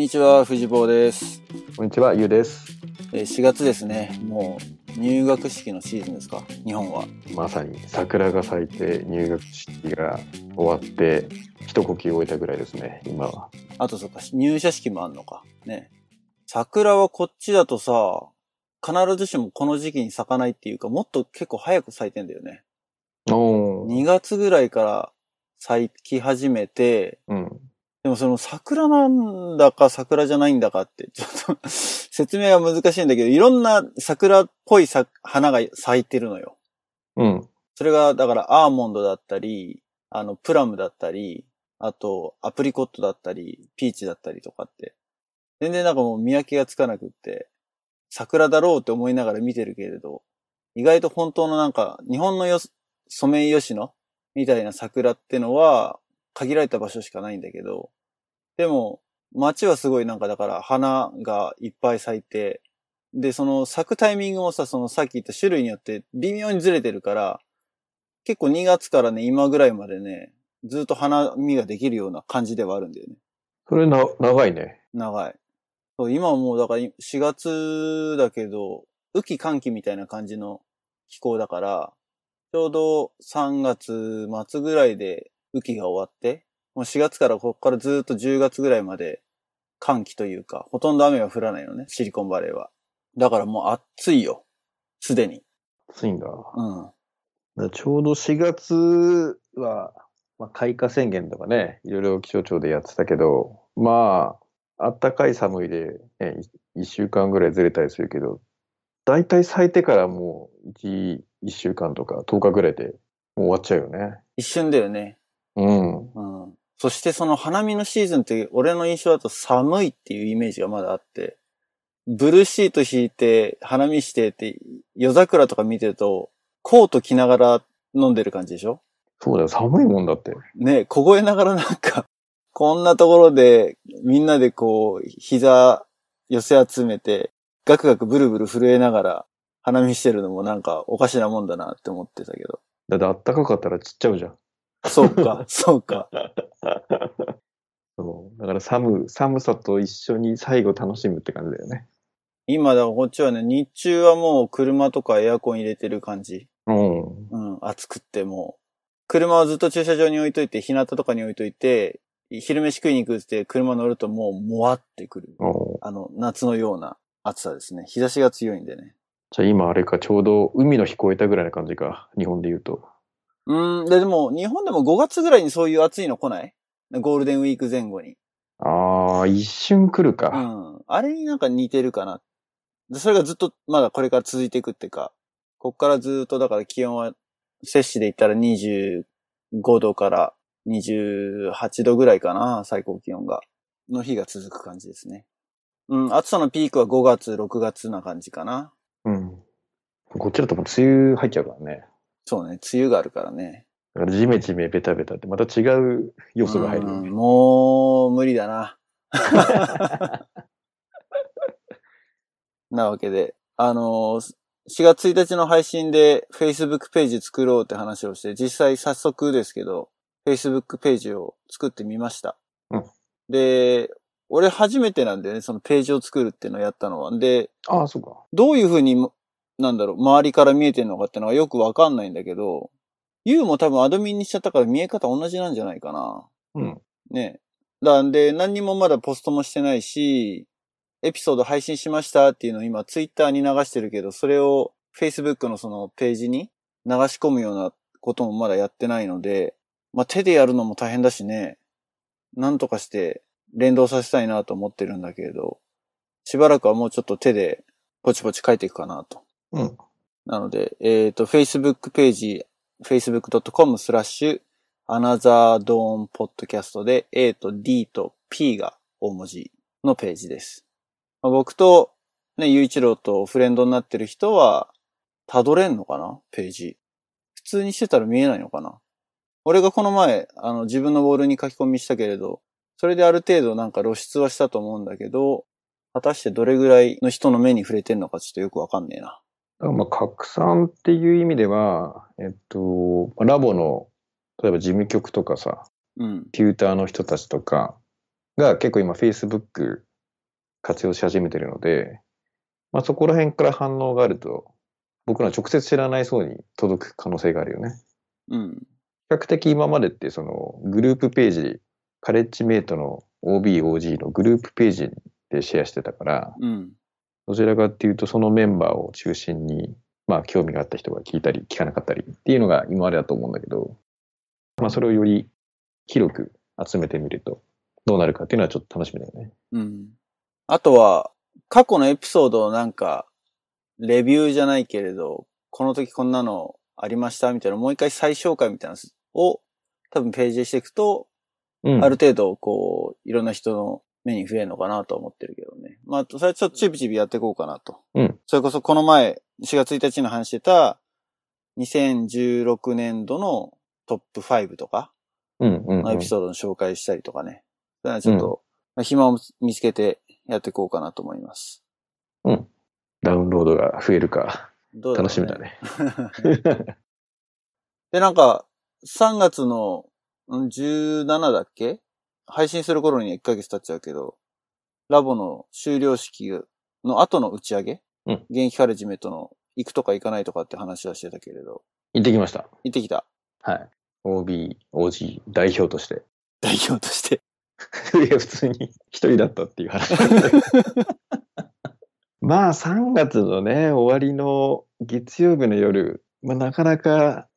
にちは、藤坊です。こんにちは、ゆうです。えー4月ですね。もう入学式のシーズンですか？日本は。まさに桜が咲いて入学式が終わって一呼吸置いたぐらいですね、今は。あとそっか、入社式もあんのか。ね。桜はこっちだとさ、必ずしもこの時期に咲かないっていうか、もっと結構早く咲いてんだよね。おー。2月ぐらいから咲き始めて、うん。でもその桜なんだか桜じゃないんだかって、ちょっと 説明が難しいんだけど、いろんな桜っぽいさ花が咲いてるのよ。うん。それが、だから、アーモンドだったり、あの、プラムだったり、あと、アプリコットだったり、ピーチだったりとかって。全然なんかもう見分けがつかなくって、桜だろうって思いながら見てるけれど、意外と本当のなんか、日本のよソメイヨシノみたいな桜ってのは、限られた場所しかないんだけど、でも、街はすごいなんかだから花がいっぱい咲いて、で、その咲くタイミングもさ、そのさっき言った種類によって微妙にずれてるから、結構2月からね、今ぐらいまでね、ずっと花見ができるような感じではあるんだよね。それな、長いね。長い。そう今はもうだから4月だけど、雨季寒季みたいな感じの気候だから、ちょうど3月末ぐらいで雨季が終わって、もう4月からここからずっと10月ぐらいまで寒気というか、ほとんど雨は降らないのね、シリコンバレーは。だからもう暑いよ。すでに。暑いんだ。うん。ちょうど4月は、まあ、開花宣言とかね、いろいろ気象庁でやってたけど、まあ、あったかい寒いで、ね、1週間ぐらいずれたりするけど、大体咲いてからもう1、1週間とか10日ぐらいでもう終わっちゃうよね。一瞬だよね。うん。うん。そしてその花見のシーズンって、俺の印象だと寒いっていうイメージがまだあって、ブルーシート引いて、花見してって、夜桜とか見てると、コート着ながら飲んでる感じでしょ？そうだよ、寒いもんだって。ね凍えながらなんか、こんなところで、みんなでこう、膝寄せ集めて、ガクガクブルブル震えながら、花見してるのもなんかおかしなもんだなって思ってたけど。だってあったかかったら散っちゃうじゃん。そうか、そうか。そう。だから寒、寒さと一緒に最後楽しむって感じだよね。今だからこっちはね、日中はもう車とかエアコン入れてる感じ。うん。うん、暑くってもう。車をずっと駐車場に置いといて、日向とかに置いといて、昼飯食いに行くって車乗るともうもわってくる。おあの、夏のような暑さですね。日差しが強いんでね。じゃあ今あれか、ちょうど海の日越えたぐらいな感じか。日本で言うと。うん、で、でも、日本でも5月ぐらいにそういう暑いの来ない？ゴールデンウィーク前後に。ああ、一瞬来るうか。ん。あれになんか似てるかな。でそれがずっと、まだこれから続いていくっていうか、こっからずっとだから気温は、摂氏で言ったら25度から28度ぐらいかな、最高気温が。の日が続く感じですね。うん、暑さのピークは5月、6月な感じかな。うん。こっちだともう梅雨入っちゃうからね。そうね、梅雨があるからね。だからジメジメベタベタってまた違う要素が入るようんね。もう、無理だな。なわけで、あのー4月1日の配信で Facebook ページ作ろうって話をして、実際早速ですけど、Facebook ページを作ってみました。うんで、俺初めてなんだよね、そのページを作るっていうのをやったのは。で、ああ、そうか。どういうふうに、なんだろう、周りから見えてるのかってのはよくわかんないんだけど、ユウも多分アドミンにしちゃったから見え方同じなんじゃないかな。うん。ね。だんで、何にもまだポストもしてないし、エピソード配信しましたっていうのを今ツイッターに流してるけど、それを Facebook のそのページに流し込むようなこともまだやってないので、まあ、手でやるのも大変だしね、なんとかして連動させたいなと思ってるんだけれど、しばらくはもうちょっと手でポチポチ書いていくかなと。うん。なので、えっ、と、Facebook ページ、facebook.com スラッシュ、アナザードーンポッドキャストで A と D と P が大文字のページです。まあ僕と、ね、ゆういちろうとフレンドになってる人は、たどれんのかな？ページ。普通にしてたら見えないのかな？俺がこの前、あの、自分のボールに書き込みしたけれど、それである程度なんか露出はしたと思うんだけど、果たしてどれぐらいの人の目に触れてんのかちょっとよくわかんねえな。まあ拡散っていう意味では、えっと、ラボの、例えば事務局とかさ、うん。テューターの人たちとかが結構今 Facebook 活用し始めてるので、まあそこら辺から反応があると、僕ら直接知らない層に届く可能性があるよね。うん。比較的今までってそのグループページ、カレッジメイトの OB、OG のグループページでシェアしてたから、うん。どちらかっていうとそのメンバーを中心に、まあ興味があった人が聞いたり聞かなかったりっていうのが今までだと思うんだけど、まあそれをより広く集めてみるとどうなるかっていうのはちょっと楽しみだよね。うん。あとは、過去のエピソードをなんか、レビューじゃないけれど、この時こんなのありましたみたいな、もう一回再紹介みたいなのを多分ページでしていくと、うんある程度、こう、いろんな人の目に増えるのかなとは思ってるけどね。まあ、それはちょっとチビチビやっていこうかなと。うんそれこそこの前、4月1日に話してた、2016年度のトップ5とかうんうん、うんのエピ。ソードの紹介したりとかね。それはちょっと、まあ暇を見つけてやっていこうかなと思います。ダウンロードが増えるか楽しみだ。ね。で、なんか、3月のん17だっけ配信する頃に1ヶ月経っちゃうけど、ラボの終了式の後の打ち上げ？うん現役カレッジメットの行くとか行かないとかって話はしてたけれど、行ってきました。行ってきた？はい。OB、OG 代表として。代表として？いや、普通に一人だったっていう話。まあ、3月のね、終わりの月曜日の夜、まあ、なかなか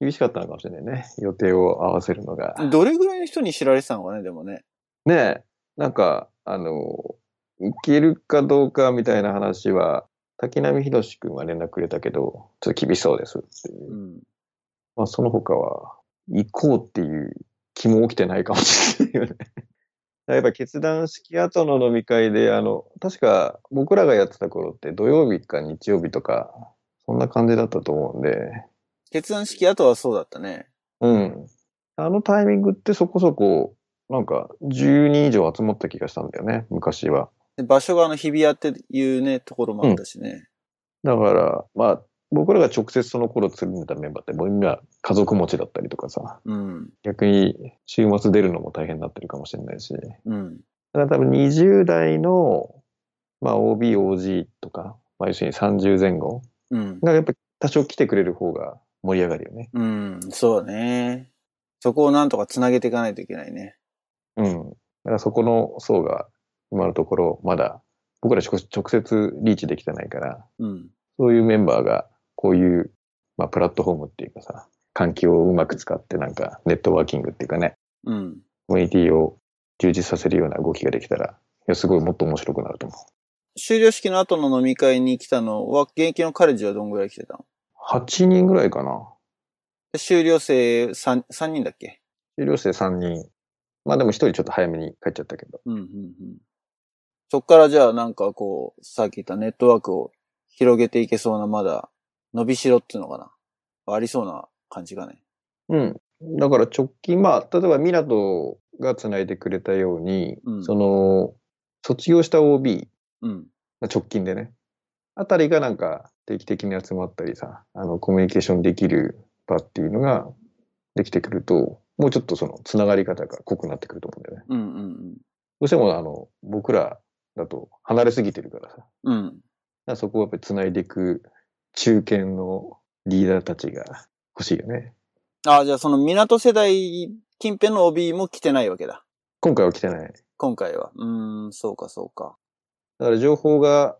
厳しかったのかもしれないね。予定を合わせるのが。どれぐらいの人に知られてたのかね、でもね。ねえ、なんか、あの、いけるかどうかみたいな話は、滝波博君は連絡くれたけど、ちょっと厳しそうですっていうう。ん。まあ、その他は、行こうっていう気も起きてないかもしれないよね。やっぱ決断式後の飲み会で、あの、確か僕らがやってた頃って土曜日か日曜日とか、そんな感じだったと思うんで、決断式後はそうだったね。うん。あのタイミングってそこそこ、なんか10人以上集まった気がしたんだよね、昔は。で場所があの日比谷っていうね、ところもあったしね。だから、まあ、僕らが直接その頃つるんでたメンバーってもうみんな家族持ちだったりとかさ、うん。逆に週末出るのも大変になってるかもしれないし、うん。だから多分20代の、まあ OB、OG とか、まあ要するに30前後うん。がやっぱ多少来てくれる方が盛り上がるよね。うん。そうね。そこをなんとか繋げていかないといけないね。うん。だからそこの層が今のところまだ僕ら直直接リーチできてないから、うん。そういうメンバーがこういう、まあプラットフォームっていうかさ、環境をうまく使ってなんかネットワーキングっていうかね、うん。コミュニティを充実させるような動きができたら、いや、すごいもっと面白くなると思う。終了式の後の飲み会に来たのは、現役のカレッジはどんぐらい来てたの？8人ぐらいかな。で修了生 3, 3人だっけ？修了生3人。まあでも1人ちょっと早めに帰っちゃったけど。うん、うん、うん。そっからじゃあなんかこう、さっき言ったネットワークを広げていけそうな、まだ伸びしろっていうのかな？ありそうな感じがね。うん。だから直近、まあ、例えば港が繋いでくれたように、うんその、卒業した OB、うん。直近でね、あたりがなんか定期的に集まったりさ、あの、コミュニケーションできる場っていうのができてくると、もうちょっとその、つながり方が濃くなってくると思うんだよね。うん、うん、どうしてもあの、僕らだと離れすぎてるからさ、うん。そこをやっぱり繋いでいく中堅のリーダーたちが欲しいよね。ああ、じゃあその港世代近辺の OB も来てないわけだ。今回は来てない。今回は。うーん、そうか、そうか。だから情報が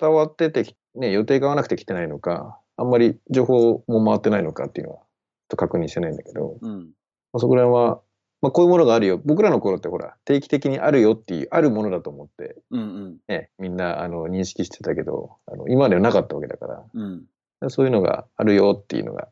伝わっててき、ね、予定が合わなくて来てないのか、あんまり情報も回ってないのかっていうのは、ちょっと確認してないんだけど、うん。まあ、そこら辺は、まあ、こういうものがあるよ。僕らの頃ってほら、定期的にあるよっていう、あるものだと思って、うん、うん。ね、みんな、あの、認識してたけど、あの、今まではなかったわけだから、うん。そういうのがあるよっていうのが、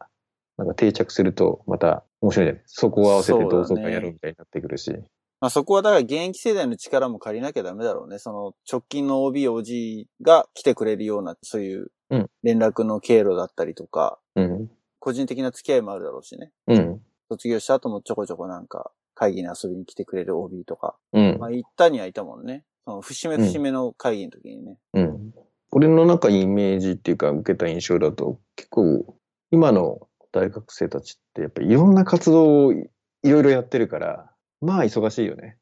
なんか定着すると、また面白いじゃないそこを合わせて同窓会やるみたいになってくるし。まあそこはだから現役世代の力も借りなきゃダメだろうね。その直近の OB、OG が来てくれるような、そういううん連絡の経路だったりとか、うん。個人的な付き合いもあるだろうしね。うん。卒業した後もちょこちょこなんか会議に遊びに来てくれる OB とか。うんま。あ行ったにはいたもんね。その節目節目の会議の時にね。うん。俺の中イメージっていうか受けた印象だと、結構、今の大学生たちってやっぱりいろんな活動をいいろいろやってるから、まあ忙しいよね。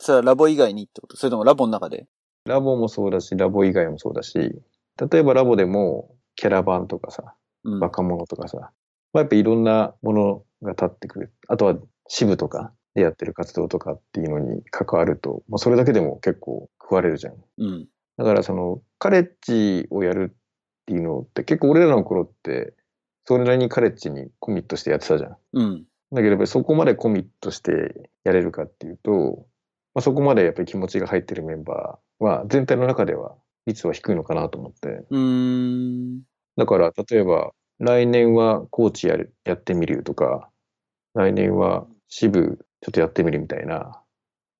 それはラボ以外にってこと？それともラボの中で？ラボもそうだし、ラボ以外もそうだし、例えばラボでもキャラバンとかさ、うん。若者とかさ、まあ、やっぱいろんなものが立ってくる。あとは支部とかでやってる活動とかっていうのに関わると、まあ、それだけでも結構食われるじゃん。うん。だからそのカレッジをやるっていうのって結構俺らの頃ってそれなりにカレッジにコミットしてやってたじゃん。うん。だけどそこまでコミットしてやれるかっていうと、まあ、そこまでやっぱり気持ちが入ってるメンバーは全体の中では率は低いのかなと思って。うーん。だから例えば来年はコーチやるやってみるとか、来年は支部ちょっとやってみるみたいな。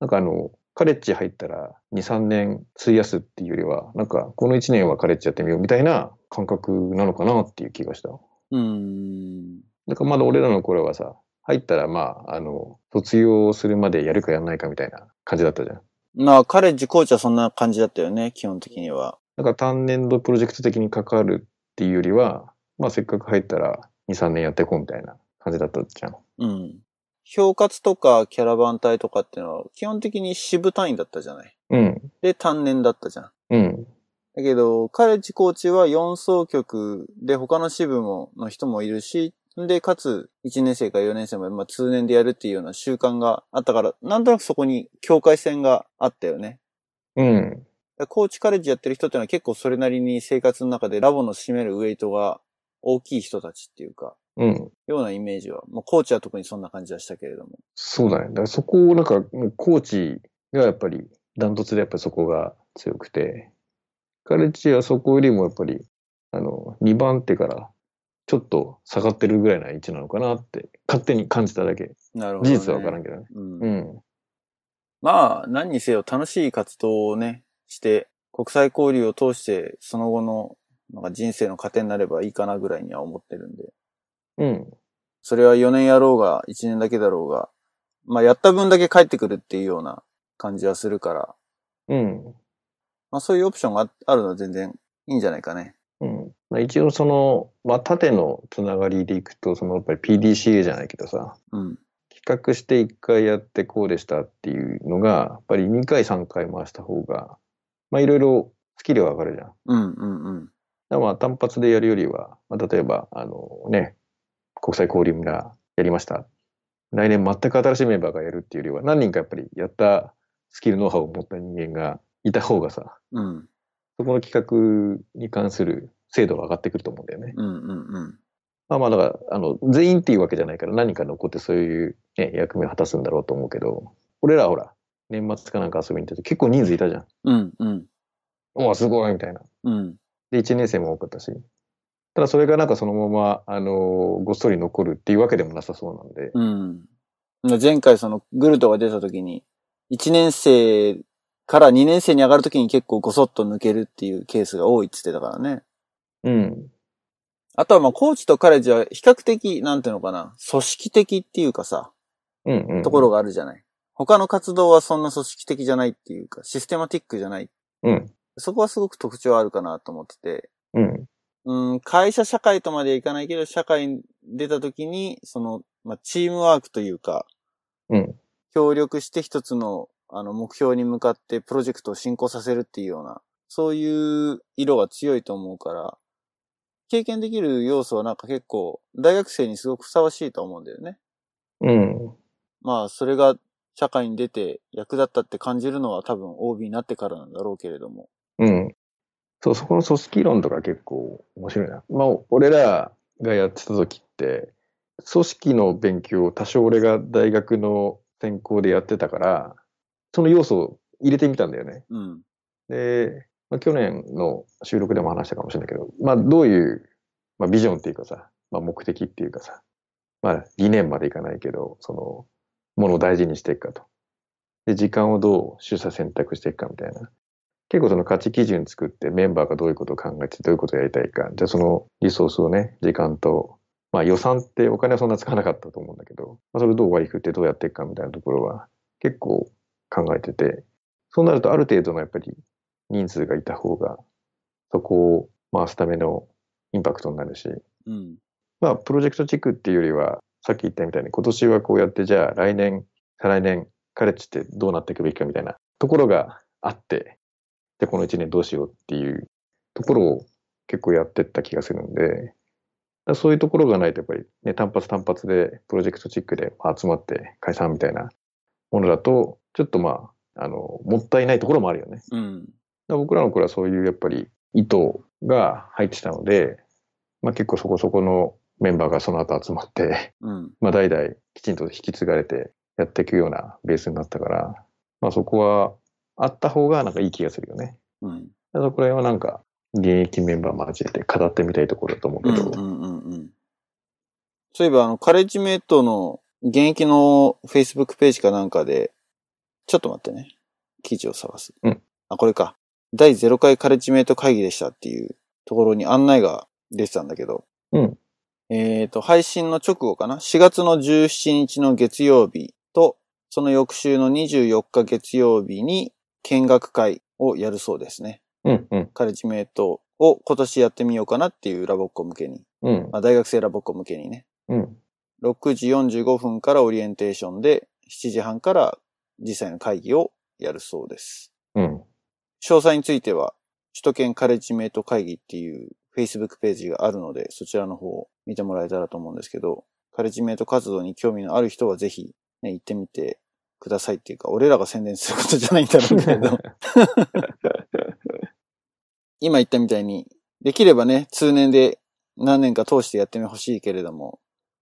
なんかあの、カレッジ入ったら2、3年費やすっていうよりは、なんかこの1年はカレッジやってみようみたいな感覚なのかなっていう気がした。うーん。だからまだ俺らの頃はさ、入ったらまあ、あの、卒業するまでやるかやらないかみたいな感じだったじゃん。まあ、カレッジコーチはそんな感じだったよね、基本的には。だから単年度プロジェクト的に関わるっていうよりは、まあせっかく入ったら2、3年やっていこうみたいな感じだったじゃん。うん。評活とかキャラバン隊とかっていうのは基本的に支部単位だったじゃない。うん。で、単年だったじゃん。うん。だけど、カレッジコーチは4総局で他の支部も、の人もいるし、で、かつ、1年生から4年生まで、まあ、通年でやるっていうような習慣があったから、なんとなくそこに境界線があったよね。うん。コーチカレッジやってる人っていうのは結構それなりに生活の中でラボの占めるウェイトが大きい人たちっていうか、うん。ようなイメージは、まあ、コーチは特にそんな感じはしたけれども。そうだね。だからそこをなんか、もうコーチがやっぱり、ダントツでやっぱりそこが強くて、カレッジはそこよりもやっぱり、あの、2番手からちょっと下がってるぐらいな位置なのかなって、勝手に感じただけ。なるほど、ね。事実はわからんけどね。うんうん。まあ、何にせよ楽しい活動をね、して、国際交流を通して、その後の、なんか人生の糧になればいいかなぐらいには思ってるんで。うん。それは4年やろうが、1年だけだろうが、まあ、やった分だけ帰ってくるっていうような感じはするから、うん。まあ、そういうオプションがああるのは全然いいんじゃないかね。うん。まあ、一応その、まあ、縦のつながりでいくと、そのやっぱり PDCA じゃないけどさ、うん。企画して1回やってこうでしたっていうのが、やっぱり2回3回回した方が、まあいろいろスキルは上がるじゃん。うん、うん、うん。らまあ単発でやるよりは、まあ、例えば、あのね、国際交流村やりました。来年全く新しいメンバーがやるっていうよりは、何人かやっぱりやったスキルノウハウを持った人間がいた方がさ、うん、そこの企画に関する精度が上がってくると思うんだよね。うん、うん、うん。まあまあだから、あの、全員っていうわけじゃないから何人か残ってそういう、ね、役目を果たすんだろうと思うけど、俺らはほら、年末かなんか遊びに行ってて結構人数いたじゃん。うん、うん、おお、すごいみたいな。うん。で、1年生も多かったし。ただそれがなんかそのまま、あのごっそり残るっていうわけでもなさそうなんで。うん。前回そのグルトが出た時に、1年生から2年生に上がる時に結構ごそっと抜けるっていうケースが多いって言ってたからね。うん。あとはまあコーチとカレッジは比較的、なんていうのかな、組織的っていうかさ、うんうん。ところがあるじゃない。他の活動はそんな組織的じゃないっていうか、システマティックじゃない。うん。そこはすごく特徴あるかなと思ってて。うん。うん、会社社会とまではいかないけど、社会に出た時に、その、まあ、チームワークというか、うん。協力して一つの、あの、目標に向かってプロジェクトを進行させるっていうような、そういう色が強いと思うから、経験できる要素はなんか結構、大学生にすごくふさわしいと思うんだよね。うん。まあ、それが社会に出て役立ったって感じるのは多分 OB になってからなんだろうけれども。うん。そう、そこの組織論とか結構面白いな。まあ、俺らがやってた時って、組織の勉強を多少俺が大学の専攻でやってたから、その要素を入れてみたんだよね。うん。で、まあ、去年の収録でも話したかもしれないけど、まあ、どういう、まあ、ビジョンっていうかさ、まあ、目的っていうかさ、まあ、理念までいかないけど、その、ものを大事にしていくかと。で、時間をどう取捨選択していくかみたいな。結構その価値基準作ってメンバーがどういうことを考えてどういうことをやりたいか。じゃあそのリソースをね、時間と、まあ予算ってお金はそんな使わなかったと思うんだけど、まあ、それをどう割り振ってどうやっていくかみたいなところは結構考えてて、そうなるとある程度のやっぱり人数がいた方が、そこを回すためのインパクトになるし、うん。まあ、プロジェクト地区っていうよりは、さっき言ったみたいに、今年はこうやって、じゃあ来年、再来年、カレッジってどうなっていくべきかみたいなところがあって、ゃあこの1年どうしようっていうところを結構やってった気がするんで、そういうところがないとやっぱりね、単発単発でプロジェクトチックで集まって解散みたいなものだと、ちょっとまあ、あの、もったいないところもあるよね。うん。僕らの頃はそういうやっぱり意図が入ってたので、まあ結構そこそこのメンバーがその後集まって、うん。まあ代々きちんと引き継がれてやっていくようなベースになったから、まあそこはあった方がなんかいい気がするよね。うん。そこら辺はなんか現役メンバー交えて語ってみたいところだと思ううん。けど、うん。うん。うん。そういえば、あの、カレッジメイトの現役の Facebook ページかなんかで、ちょっと待ってね。記事を探す。うん。あ、これか。第0回カレッジメイト会議でしたっていうところに案内が出てたんだけど、うん。えっ、と、配信の直後かな ?4 月の17日の月曜日と、その翌週の24日月曜日に見学会をやるそうですね。うん、うん、カレッジメイトを今年やってみようかなっていうラボっ子向けに。うん、まあ、大学生ラボっ子向けにね。うん、6時45分からオリエンテーションで、7時半から実際の会議をやるそうです。うん。詳細については、首都圏カレッジメイト会議っていう Facebook ページがあるので、そちらの方を見てもらえたらと思うんですけど、カレッジメイト活動に興味のある人はぜひ、ね、行ってみてくださいっていうか、俺らが宣伝することじゃないんだろうけれど、今言ったみたいに、できればね、通年で何年か通してやってみほしいけれども、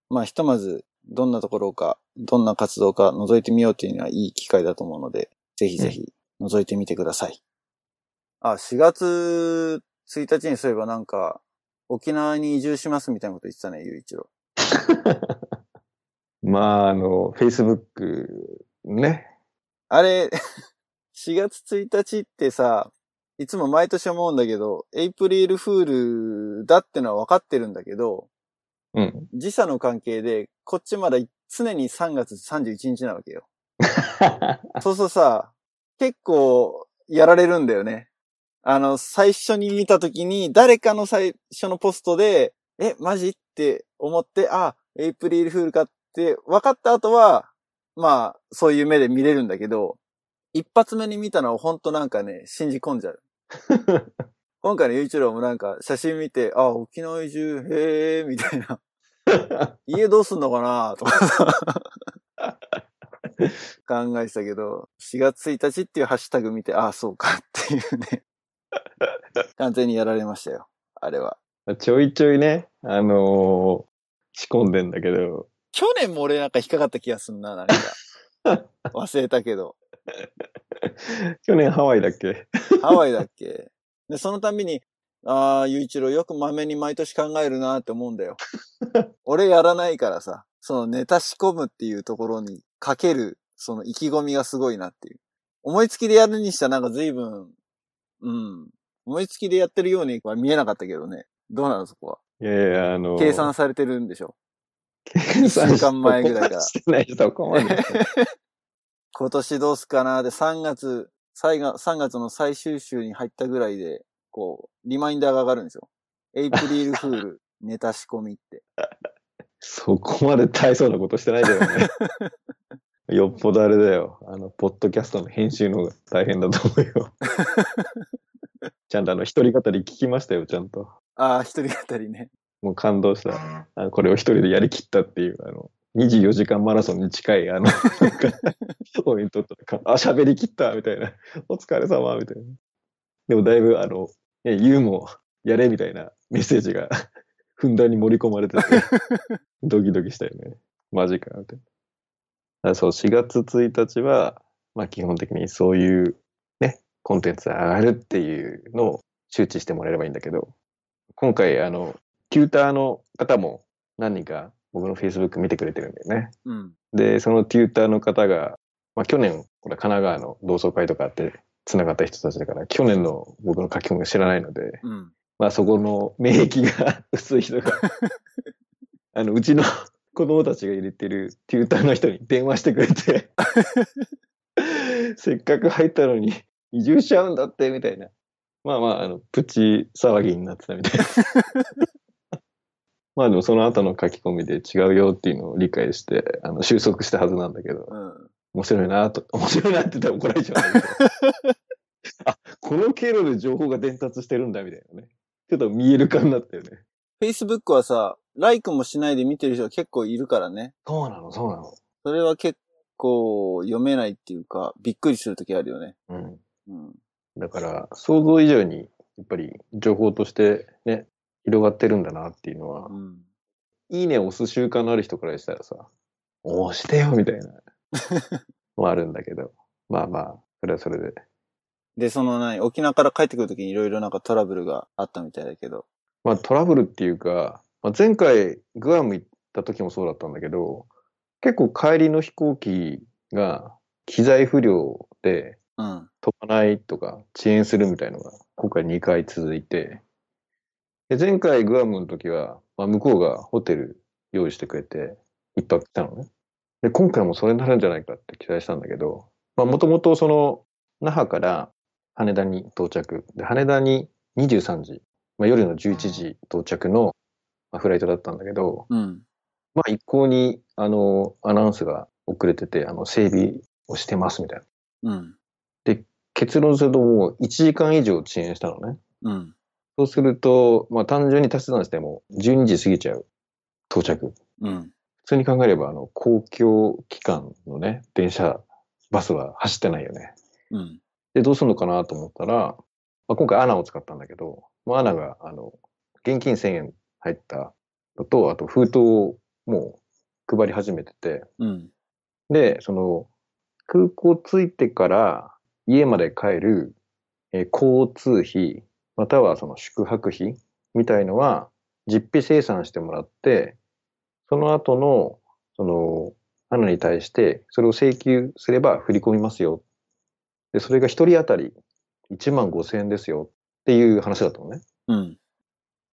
まあひとまず、どんなところか、どんな活動か覗いてみようっていうのはいい機会だと思うので、ぜひぜひ覗いてみてください。あ、4月1日にそういえばなんか、沖縄に移住しますみたいなこと言ってたね、ゆういちろ。まあ、あの、Facebook ね。あれ、4月1日ってさ、いつも毎年思うんだけど、エイプリルフールだってのは分かってるんだけど、うん。時差の関係で、こっちまだ常に3月31日なわけよ。そうそうさ、結構やられるんだよね。あの、最初に見たときに、誰かの最初のポストで、え、マジって思って、あ、エイプリルフールかって分かった後は、まあ、そういう目で見れるんだけど、一発目に見たのは本当なんかね、信じ込んじゃう。今回の YouTube もなんか写真見て、あ、沖縄移住、へー、みたいな。家どうすんのかな？とか 考えてたけど、4月1日っていうハッシュタグ見て、ああ、そうかっていうね。完全にやられましたよ。あれは。ちょいちょいね、あのー仕込んでんだけど、去年も俺なんか引っかかった気がすんな、なんか。忘れたけど。去年ハワイだっけ？ハワイだっけ？で、そのたびに、ああ、ゆういちろうよくまめに毎年考えるなって思うんだよ。俺やらないからさ、そのネタ仕込むっていうところにかける、その意気込みがすごいなっていう。思いつきでやるにしたらなんか随分、うん。思いつきでやってるようには見えなかったけどね。どうなのそこは？いやいや、あのー計算されてるんでしょ？計算間前ぐらいからしてないそこまで。今年どうすかな？で、3月、最後、3月の最終週に入ったぐらいで、こう、リマインダーが上がるんですよ。エイプリルフール、ネタ仕込みって。そこまで大層なことしてないけどね。よっぽどあれだよ。あの、ポッドキャストの編集の方が大変だと思うよ。ちゃんとあの、一人語り聞きましたよ、ちゃんと。ああ、一人語りね。もう感動した。あのこれを一人でやりきったっていう、あの、24時間マラソンに近い、あの、なんか、ポイントとか、あ、喋りきったみたいな。お疲れ様みたいな。でもだいぶ、あの、ね、ユーモやれみたいなメッセージがふんだんに盛り込まれてて、ドキドキしたよね。マジか、みたいな。そう、4月1日は、まあ基本的にそういうね、コンテンツが上がるっていうのを周知してもらえればいいんだけど、今回、あの、キューターの方も何人か僕の Facebook 見てくれてるんだよね。うん。で、そのテューターの方が、まあ去年、これ神奈川の同窓会とかあって繋がった人たちだから、去年の僕の書き込みが知らないので、うん。まあそこの免疫が 薄い人が、あの、うちの子供たちが入れてるテューターの人に電話してくれて、せっかく入ったのに移住しちゃうんだって、みたいな。まあまあ、あの、プチ騒ぎになってたみたいな。まあでもその後の書き込みで違うよっていうのを理解して、あの、収束したはずなんだけど、うん。面白いなと、面白いなって言ったら怒られちゃうんだけど。あ、この経路で情報が伝達してるんだみたいなね。ちょっと見える化になったよね。Facebook はさ、ライクもしないで見てる人が結構いるからね。そうなの、そうなの。それは結構読めないっていうか、びっくりするときあるよね。うん。うん。だから、想像以上に、やっぱり情報としてね、広がってるんだなっていうのは、うん。いいねを押す習慣のある人からしたらさ、押してよみたいな、もあるんだけど。まあまあ、それはそれで。で、その何、沖縄から帰ってくるときにいろいろなんかトラブルがあったみたいだけど。まあトラブルっていうか、まあ、前回グアム行った時もそうだったんだけど、結構帰りの飛行機が機材不良でうん。飛ばないとか遅延するみたいのが今回2回続いて、で前回グアムの時は、まあ、向こうがホテル用意してくれて一泊来たのね。で、今回もそれになるんじゃないかって期待したんだけど、まあもともとその那覇から羽田に到着。で、羽田に23時、まあ、夜の11時到着のまあフライトだったんだけど、うん。まあ一向にあのアナウンスが遅れてて、あの整備をしてますみたいな。うん。結論するともう1時間以上遅延したのね。うん。そうすると、まあ単純に足し算しても12時過ぎちゃう。到着。うん。普通に考えれば、あの、公共機関のね、電車、バスは走ってないよね。うん。で、どうするのかなと思ったら、まあ、今回アナを使ったんだけど、まあ、アナが、あの、現金1000円入ったのと、あと封筒をもう配り始めてて、うん。で、その、空港着いてから家まで帰る、えー交通費、またはその宿泊費みたいのは、実費生産してもらって、その後の、その、アナに対して、それを請求すれば振り込みますよ。で、それが一人当たり1万5千円ですよっていう話だったのね。うん。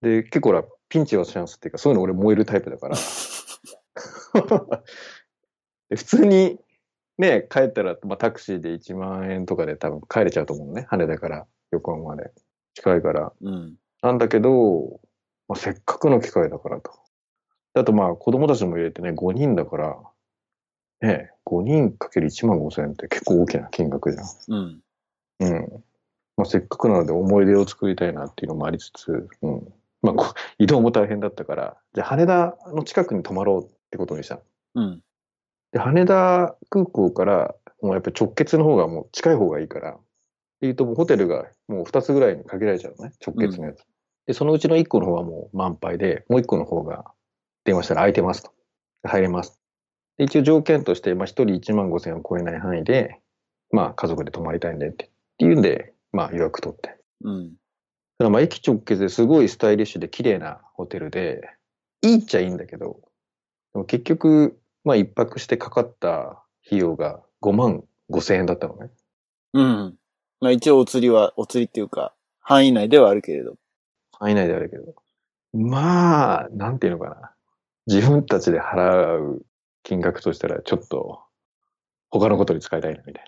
で、結構ピンチはチャンスっていうか、そういうの俺燃えるタイプだから。で普通にね、帰ったら、まあ、タクシーで1万円とかで多分帰れちゃうと思うのね。羽田から横浜まで。近いから。うん。なんだけど、まあ、せっかくの機会だからと。あとまあ子供たちも入れてね、5人だから、ね、5人かける1万5千円って結構大きな金額じゃん。うん。うん。まあ、せっかくなので思い出を作りたいなっていうのもありつつ、うん。まあ、こ 移動も大変だったから、じゃあ羽田の近くに泊まろうってことにした。うん。で、羽田空港から、もうやっぱり直結の方がもう近い方がいいから、っていうともうホテルがもう2つぐらいに限られちゃうのね、直結のやつ。で、そのうちの1個の方はもう満杯で、もう1個の方が電話したら空いてますと。入れます。で一応条件として、まあ、1人1万5千円を超えない範囲で、まあ、家族で泊まりたいんでって。っていうんで、まあ、予約取って。うん。だからまあ、駅直結ですごいスタイリッシュで綺麗なホテルで、いいっちゃいいんだけど、でも結局、まあ、一泊してかかった費用が5万5千円だったのね。うん。まあ一応お釣りは、お釣りっていうか、範囲内ではあるけれど。範囲内であるけど。まあ、なんていうのかな。自分たちで払う金額としたら、ちょっと、他のことに使いたいな、みたい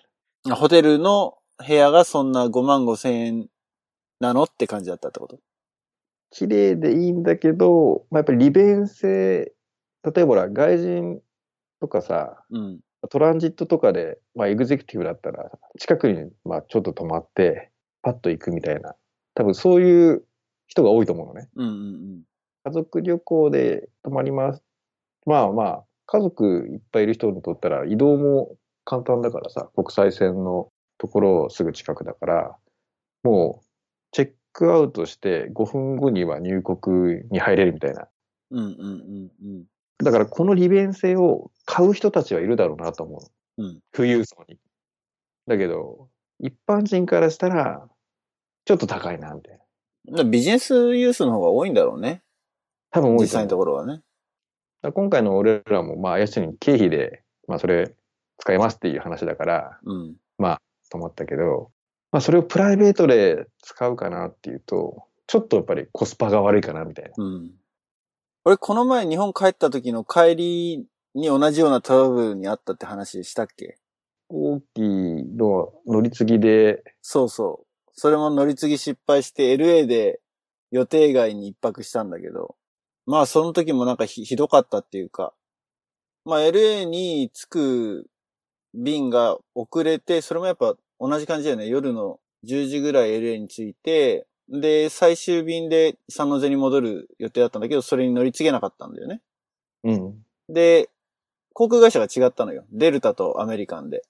ホテルの部屋がそんな5万5千円なの？って感じだったってこと？綺麗でいいんだけど、まあ、やっぱり利便性、例えばほら、外人とかさ、うん。トランジットとかで、まあ、エグゼクティブだったら、近くに、まあ、ちょっと泊まって、パッと行くみたいな。多分そういう人が多いと思うのね。うんうん家族旅行で泊まります。まあまあ、家族いっぱいいる人にとったら移動も簡単だからさ、国際線のところすぐ近くだから、もう、クアウトして5分後には入国に入れるみたいな。うん。うんうんうんうん。だからこの利便性を買う人たちはいるだろうなと思う。うん。富裕層に。だけど、一般人からしたら、ちょっと高いな、みたいな。ビジネスユースの方が多いんだろうね。多分多い実際のところはね。今回の俺らも、まあ、要するに経費で、まあ、それ使えますっていう話だから、うん。と思ったけど、まあ、それをプライベートで使うかなっていうと、ちょっとやっぱりコスパが悪いかなみたいな。うん。俺、この前日本帰った時の帰りに同じようなトラブルにあったって話したっけ？飛行機の乗り継ぎで、そうそう。それも乗り継ぎ失敗して LA で予定外に一泊したんだけど、まあその時もなんかひひどかったっていうか、まあ LA に着く便が遅れて、それもやっぱ同じ感じだよね。夜の10時ぐらい LA に着いて、で、最終便でサンノゼに戻る予定だったんだけど、それに乗り継げなかったんだよね。うん。で、航空会社が違ったのよ。デルタとアメリカンで。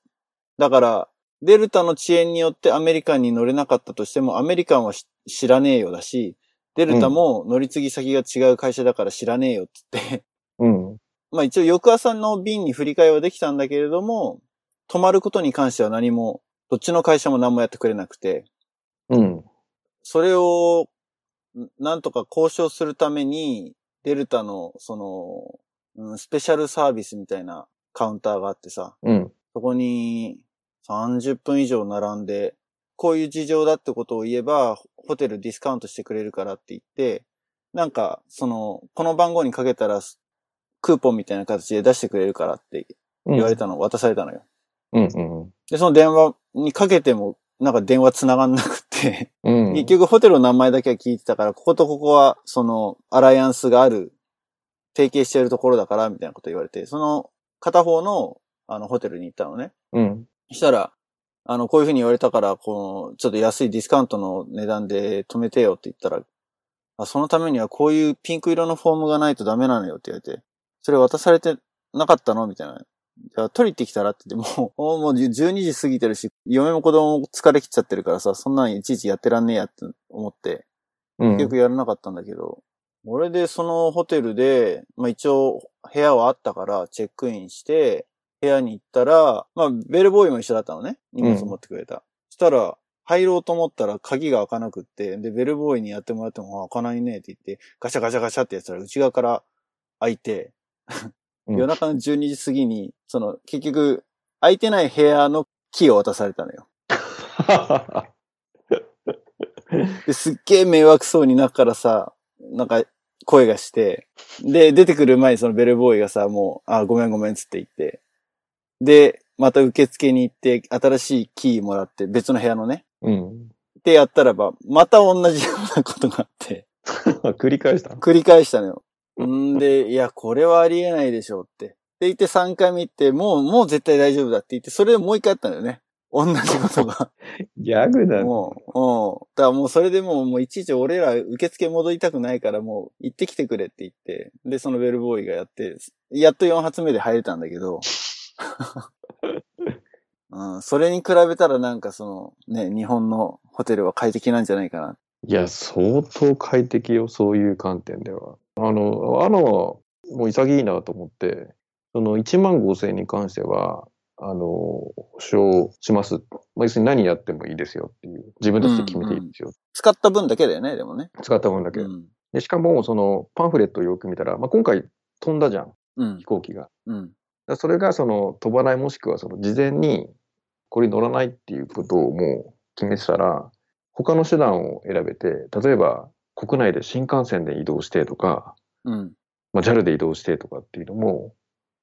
だから、デルタの遅延によってアメリカンに乗れなかったとしても、アメリカンはし知らねえよだし、デルタも乗り継ぎ先が違う会社だから知らねえよって言って、うん。まあ一応翌朝の便に振り替えはできたんだけれども、泊まることに関しては何も、どっちの会社も何もやってくれなくて、うん。それを、んなんとか交渉するために、デルタの、その、うんスペシャルサービスみたいなカウンターがあってさ、うん。そこに30分以上並んで、こういう事情だってことを言えば、ホテルディスカウントしてくれるからって言って、なんか、その、この番号にかけたら、クーポンみたいな形で出してくれるからってうん。言われたの、渡されたのよ。うん。うん。で、その電話にかけても、なんか電話繋がんなくって、うん。結局ホテルの名前だけは聞いてたから、こことここは、その、アライアンスがある、提携してるところだから、みたいなこと言われて、その、片方の、あの、ホテルに行ったのね。うん。そしたら、あの、こういうふうに言われたから、この、ちょっと安いディスカウントの値段で止めてよって言ったら、あそのためにはこういうピンク色のフォームがないとダメなのよって言われて、それ渡されてなかったの？みたいな。じゃあ取りてきたらって言って、ももう12時過ぎてるし、嫁も子供も疲れきっちゃってるからさ、そんなんいちいちやってらんねえやって思って、うん。結局やらなかったんだけど、俺でそのホテルで、まあ一応部屋はあったからチェックインして、部屋に行ったら、まあベルボーイも一緒だったのね。荷物持ってくれた。したら、入ろうと思ったら鍵が開かなくって、で、ベルボーイにやってもらってもあ開かないねって言って、ガチャガチャガチャってやったら内側から開いて、うん夜中の12時過ぎに、その結局開いてない部屋のキーを渡されたのよ。で、すっげえ迷惑そうになっからさ、なんか声がして、で、出てくる前にそのベルボーイがさ、もう、あ、ごめんごめんっつって言って、で、また受付に行って、新しいキーもらって、別の部屋のね。うん。で、やったらば、また同じようなことがあって、繰り返した繰り返したのよ。んで、いや、これはありえないでしょうって。で、言って3回目行って、もう、もう絶対大丈夫だって言って、それでもう一回やったんだよね。同じことが。ギャグだね。もう、うん。だからもうそれでもう、もういちいち俺ら受付戻りたくないからもう行ってきてくれって言って、で、そのベルボーイがやって、やっと4発目で入れたんだけど、うん、それに比べたらなんかその、ね、日本のホテルは快適なんじゃないかな。いや、相当快適よ、そういう観点では。あの、あの、もう潔いなと思って、その1万5千円に関しては、あの、保証します。まあ、要するに何やってもいいですよっていう。自分たちで決めていいですよ。使った分だけだよね、でもね。使った分だけ。うん。でしかも、そのパンフレットをよく見たら、まあ、今回飛んだじゃん、うん飛。行機が。うん。らそれがその飛ばないもしくはその事前にこれに乗らないっていうことをもう決めてたら、他の手段を選べて、例えば国内で新幹線で移動してとか、うん。まあ、JAL で移動してとかっていうのも、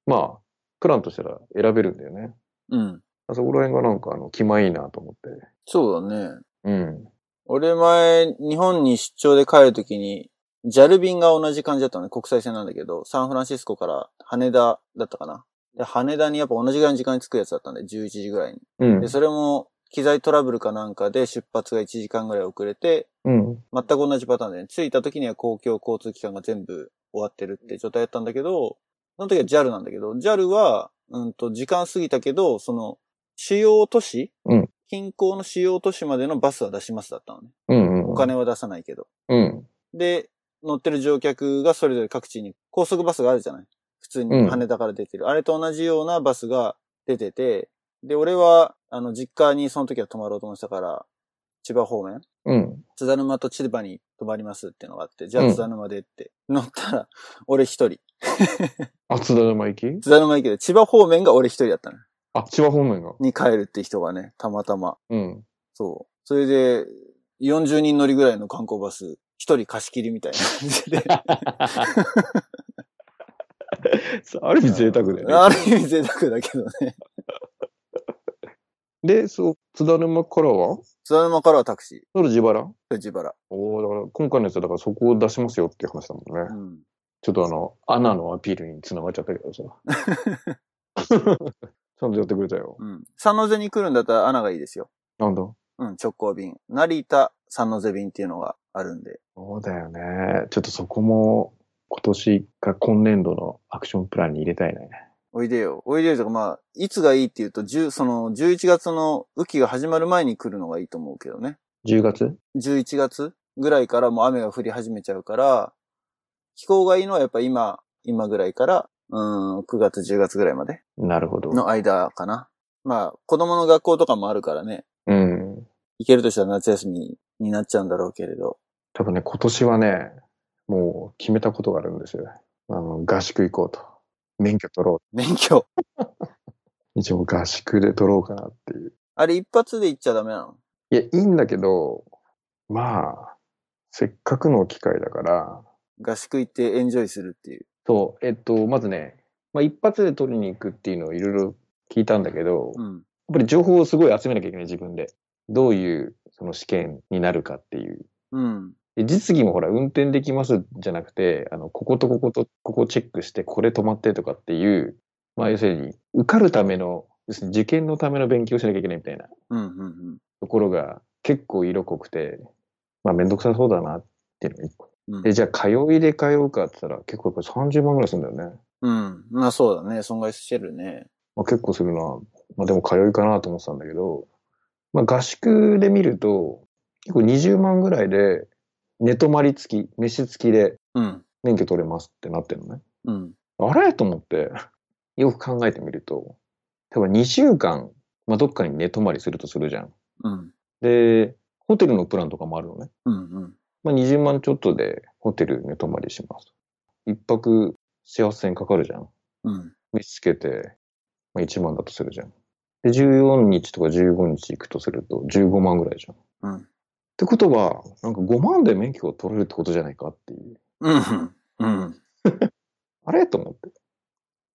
まあ、プランとしたら選べるんだよね。うん。そこら辺がなんかあの、気前いいなと思って。そうだね。うん。俺前、日本に出張で帰るときに、JAL 便が同じ感じだったのね。国際線なんだけど、サンフランシスコから羽田だったかな。で、羽田にやっぱ同じぐらいの時間に着くやつだったんで、11時ぐらいに。うんで、。それも、機材トラブルかなんかで出発が1時間ぐらい遅れて、うん。全く同じパターンで、ね、着いた時には公共交通機関が全部終わってるって状態だったんだけど、その時は JAL なんだけど、JAL は、うんと、時間過ぎたけど、その、主要都市うん近郊の主要都市までのバスは出しますだったのね。うん。うん。お金は出さないけど。うん。で、乗ってる乗客がそれぞれ各地に高速バスがあるじゃない？普通に羽田から出てる。あれと同じようなバスが出てて、で、俺は、あの、実家にその時は泊まろうと思ってたから、千葉方面うん。津田沼と千葉に泊まりますっていうのがあって、じゃうんあ津田沼でって、乗ったら、俺一人。あ、津田沼行き？津田沼行けど、千葉方面が俺一人だったの。あ、千葉方面が？に帰るって人がね、たまたま。うん。そう。それで、40人乗りぐらいの観光バス、一人貸し切りみたいな感じで。ある意味贅沢だよね。ある意味贅沢だけどね。で、そう、津田沼からは？津田沼からはタクシそれ自腹？ー、自腹。おおだから今回のやつはだからそこを出しますよっていう話だもんね。うん。ちょっとあの、アナのアピールに繋がっちゃったけどさ。ちゃんとやってくれたよ。うん。サノゼに来るんだったら穴がいいですよ。なんだ？ううん、直行便。成田、三ノ瀬便っていうのがあるんで。そうだよね。ちょっとそこも今年か今年度のアクションプランに入れたいね。おいでよ。おいでよとか、まあ、いつがいいっていうと、10その、11月の雨季が始まる前に来るのがいいと思うけどね。10月？11月ぐらいからもう雨が降り始めちゃうから、気候がいいのはやっぱ今、今ぐらいから、うん、9月、10月ぐらいまでなるほど。の間かな。まあ、子供の学校とかもあるからね、うん。行けるとしたら夏休みになっちゃうんだろうけれど。多分ね、今年はね、もう決めたことがあるんですよ。あの、合宿行こうと。免許取ろ免許。う。一応合宿で取ろうかなっていう。あれ一発で行っちゃダメなの？いや、いいんだけど、まあ、せっかくの機会だから、合宿行ってエンジョイするっていう。そう、えっと、まずね、まあ一発で取りに行くっていうのをいろいろ聞いたんだけど、やっうん。ぱり情報をすごい集めなきゃいけない自分で。どういうその試験になるかっていう。うん。で実技もほら、運転できますじゃなくて、あの、こことこことここチェックして、これ止まってとかっていう、まあ要するに、受かるための、要するに受験のための勉強しなきゃいけないみたいな。ところが結構色濃くて、まあめんどくさそうだなっていうのが一個。うんで、じゃあ通いで通うかって言ったら結構やっぱり30万ぐらいするんだよね。うん。まあそうだね。損害してるね。まあ、結構するな。まあでも通いかなと思ってたんだけど、まあ合宿で見ると、結構20万ぐらいで、寝泊まり付き、飯付きでうん。免許取れますってなってるのね。うん。あれ？と思って、よく考えてみると、多分2週間、まあどっかに寝泊まりするとするじゃん。うん。で、ホテルのプランとかもあるのね。うん。うん。まあ20万ちょっとでホテル寝泊まりします。一泊幸せにかかるじゃん。うん。飯つけて、まあ、1万だとするじゃん。で、14日とか15日行くとすると15万ぐらいじゃん。っうん。てことは、なんか5万で免許を取れるってことじゃないかっていう。うん。うん。あれ？と思って。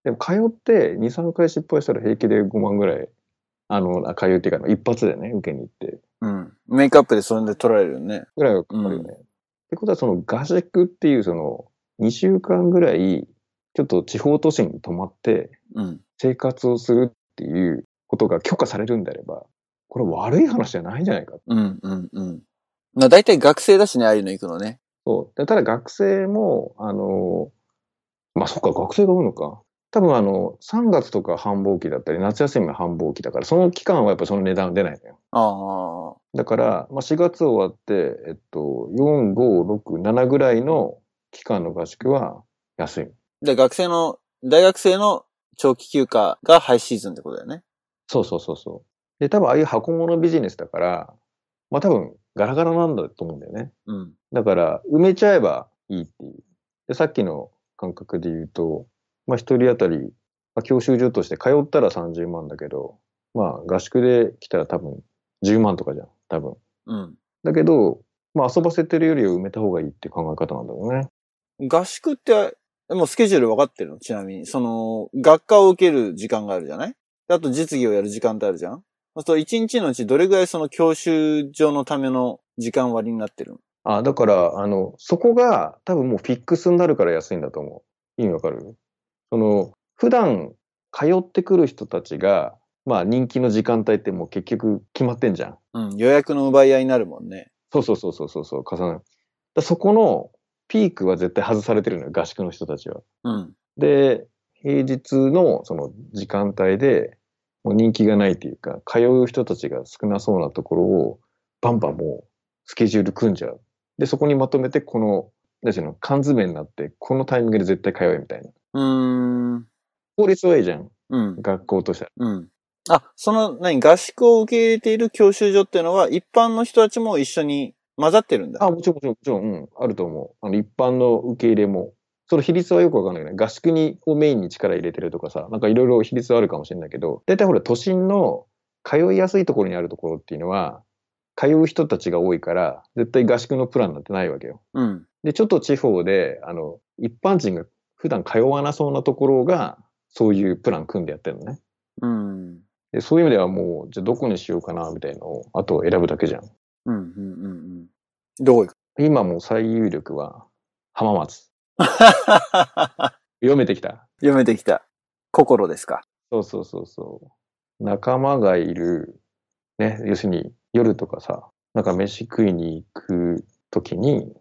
でも通って2、3回失敗したら平気で5万ぐらい、あの、あ通うっていうか、一発でね、受けに行って、うん。メイクアップでそれで取られるよね。ぐらいはかかるよね。ってことは、その合宿っていう、その、2週間ぐらい、ちょっと地方都市に泊まって、うん。生活をするっていうことが許可されるんであれば、これ悪い話じゃないんじゃないか。うん。うん。うん。まあ大体学生だしね、ああいうの行くのね。そう。でただ学生も、あの、まあそっか、学生が多いのか。多分あの、3月とか繁忙期だったり、夏休みは繁忙期だから、その期間はやっぱその値段出ないのよ。ああ。だから、まあ4月終わって、えっと、4、5、6、7ぐらいの期間の合宿は安い。で、学生の、大学生の長期休暇がハイシーズンってことだよね。そうそうそうそう。で、多分ああいう箱物ビジネスだから、まあ多分ガラガラなんだと思うんだよね。うん。だから、埋めちゃえばいいっていう。で、さっきの感覚で言うと、まあ、一人当たり、まあ、教習所として通ったら30万だけど、まあ、合宿で来たら多分10万とかじゃん。多分。うん。だけど、まあ、遊ばせてるよりは埋めた方がいいって考え方なんだろうね。合宿って、もうスケジュール分かってるの？ちなみに。その、学科を受ける時間があるじゃない？であと実技をやる時間ってあるじゃん？そうすると1日のうちどれぐらいその教習所のための時間割になってるの？あ、だから、あの、そこが多分もうフィックスになるから安いんだと思う。意味わかる？その、普段通ってくる人たちが、まあ人気の時間帯ってもう結局決まってんじゃん。うん。予約の奪い合いになるもんね。そうそうそうそうそうそう、重なる。だそこのピークは絶対外されてるのよ、合宿の人たちは。うん。で、平日のその時間帯で、もう人気がないっていうか、通う人たちが少なそうなところを、バンバンもうスケジュール組んじゃう。で、そこにまとめて、この、なんていうの、缶詰になって、このタイミングで絶対通えみたいな。うーん。法律はいいじゃん、うん。学校としては。うん。あ、その、何、合宿を受け入れている教習所っていうのは、一般の人たちも一緒に混ざってるんだ。あ、もちろんもちろん、もちろん、うん、あると思う。あの、一般の受け入れも。その比率はよくわかんないけどね。合宿に、をメインに力入れてるとかさ、なんかいろいろ比率はあるかもしれないけど、大体ほら、都心の通いやすいところにあるところっていうのは、通う人たちが多いから、絶対合宿のプランなんてないわけよ。うん。で、ちょっと地方で、あの、一般人が普段通わなそうなところが、そういうプラン組んでやってるのね。うん。でそういう意味ではもう、じゃあどこにしようかな、みたいのを、あと選ぶだけじゃん。うん、うん、うん、うん。どこ行く？今もう最有力は、浜松。読めてきた。読めてきた。心ですか。そうそうそうそう。仲間がいる、ね、要するに夜とかさ、なんか飯食いに行くときに、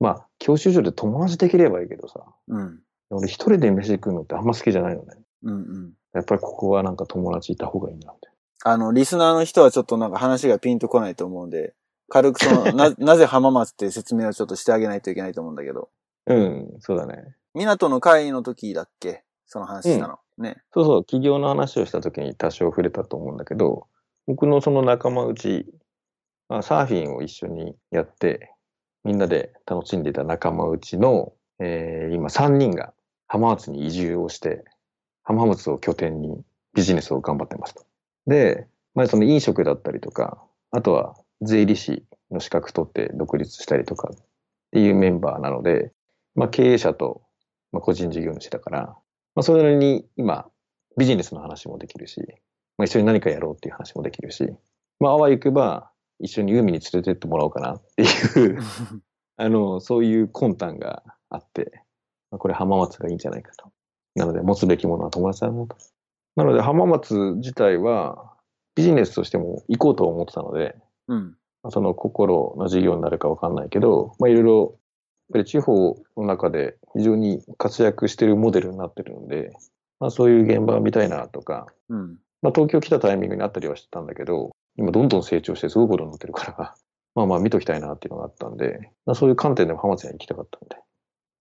まあ、教習所で友達できればいいけどさ、うん。俺一人で飯食うのってあんま好きじゃないのね。うんうん。やっぱりここはなんか友達いた方がいいなって。あの、リスナーの人はちょっとなんか話がピンとこないと思うんで、軽くその、な、なぜ浜松って説明をちょっとしてあげないといけないと思うんだけど。うん、そうだね。港の会の時だっけ？その話したの。ね。そうそう、企業の話をした時に多少触れたと思うんだけど、僕のその仲間内、まあ、サーフィンを一緒にやって、みんなで楽しんでいた仲間内の、えー今3人が浜松に移住をして、浜松を拠点にビジネスを頑張ってますと。で、まあ、その飲食だったりとか、あとは税理士の資格取って独立したりとかっていうメンバーなので、まあ、経営者と、まあ、個人事業主だから、まあ、それなりに今、ビジネスの話もできるし、まあ、一緒に何かやろうっていう話もできるし、まあ、あわゆくば、一緒に海に連れてってもらおうかなっていう、あの、そういう魂胆があって、まあ、これ浜松がいいんじゃないかと。なので、持つべきものは友達だなと。なので、浜松自体は、ビジネスとしても行こうと思ってたので、うん。まあその心の事業になるかわかんないけど、まあいろいろ、ぱり地方の中で非常に活躍してるモデルになってるので、まあそういう現場を見たいなとか、うん。まあ東京来たタイミングにあったりはしてたんだけど、今どんどん成長してすごいことになってるから、まあまあ見ときたいなっていうのがあったんで、まあそういう観点でも浜松には行きたかったんで。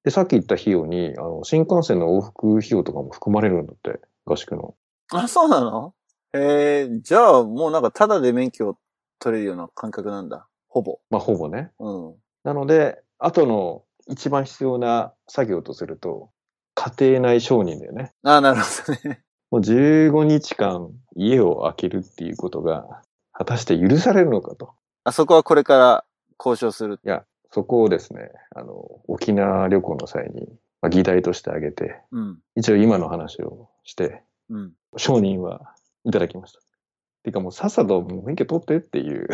で、さっき言った費用に、あの、新幹線の往復費用とかも含まれるんだって、合宿の。あ、そうなの？えー、じゃあもうなんかタダで免許を取れるような感覚なんだ。ほぼ。まあほぼね。うん。なので、後の一番必要な作業とすると、家庭内承認だよね。あ、なるほどね。もう15日間家を空けるっていうことが、果たして許されるのかと。あそこはこれから交渉する。いや、そこをですね、あの、沖縄旅行の際に、まあ、議題として挙げて、うん。一応今の話をして、うん。承認はいただきました。てかもうさっさと免許取ってっていう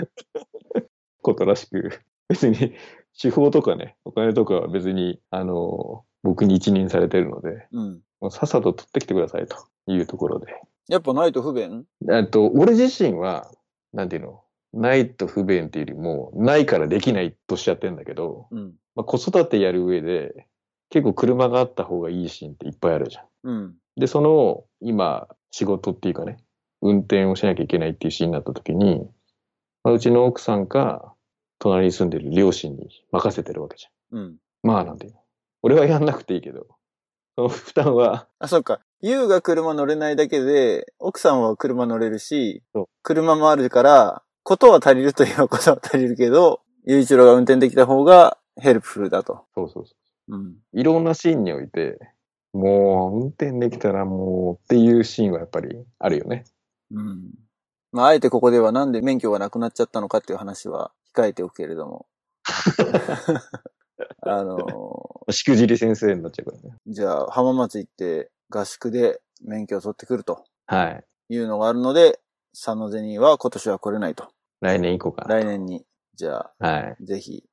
ことらしく、別に手法とかね、お金とかは別に、あの、僕に一任されてるので、うん。もうさっさと取ってきてくださいというところで。やっぱないと不便？えっと、俺自身は、なんていうの、ないと不便っていうよりも、ないからできないとしちゃってんだけど、うん。まあ、子育てやる上で、結構車があった方がいいシーンっていっぱいあるじゃん。うん。で、その、今、仕事っていうかね、運転をしなきゃいけないっていうシーンになった時に、まあ、うちの奥さんか、隣に住んでる両親に任せてるわけじゃん。うん。まあ、なんていうの。俺はやんなくていいけど、その負担は、あ、そっか。ユウが車乗れないだけで、奥さんは車乗れるしそう、車もあるから、ことは足りるといえばことは足りるけど、ユイチロが運転できた方が helpful だと。そうそうそうん。う。いろんなシーンにおいて、もう、運転できたらもうっていうシーンはやっぱりあるよね。うん。まあ、あえてここではなんで免許がなくなっちゃったのかっていう話は控えておくけれども。あのしくじり先生になっちゃうからね。じゃあ、浜松行って合宿で免許を取ってくるとはい。いうのがあるので、サノゼニーは今年は来れないと。来年行こうかな。来年に。じゃあ、はい。ぜひ。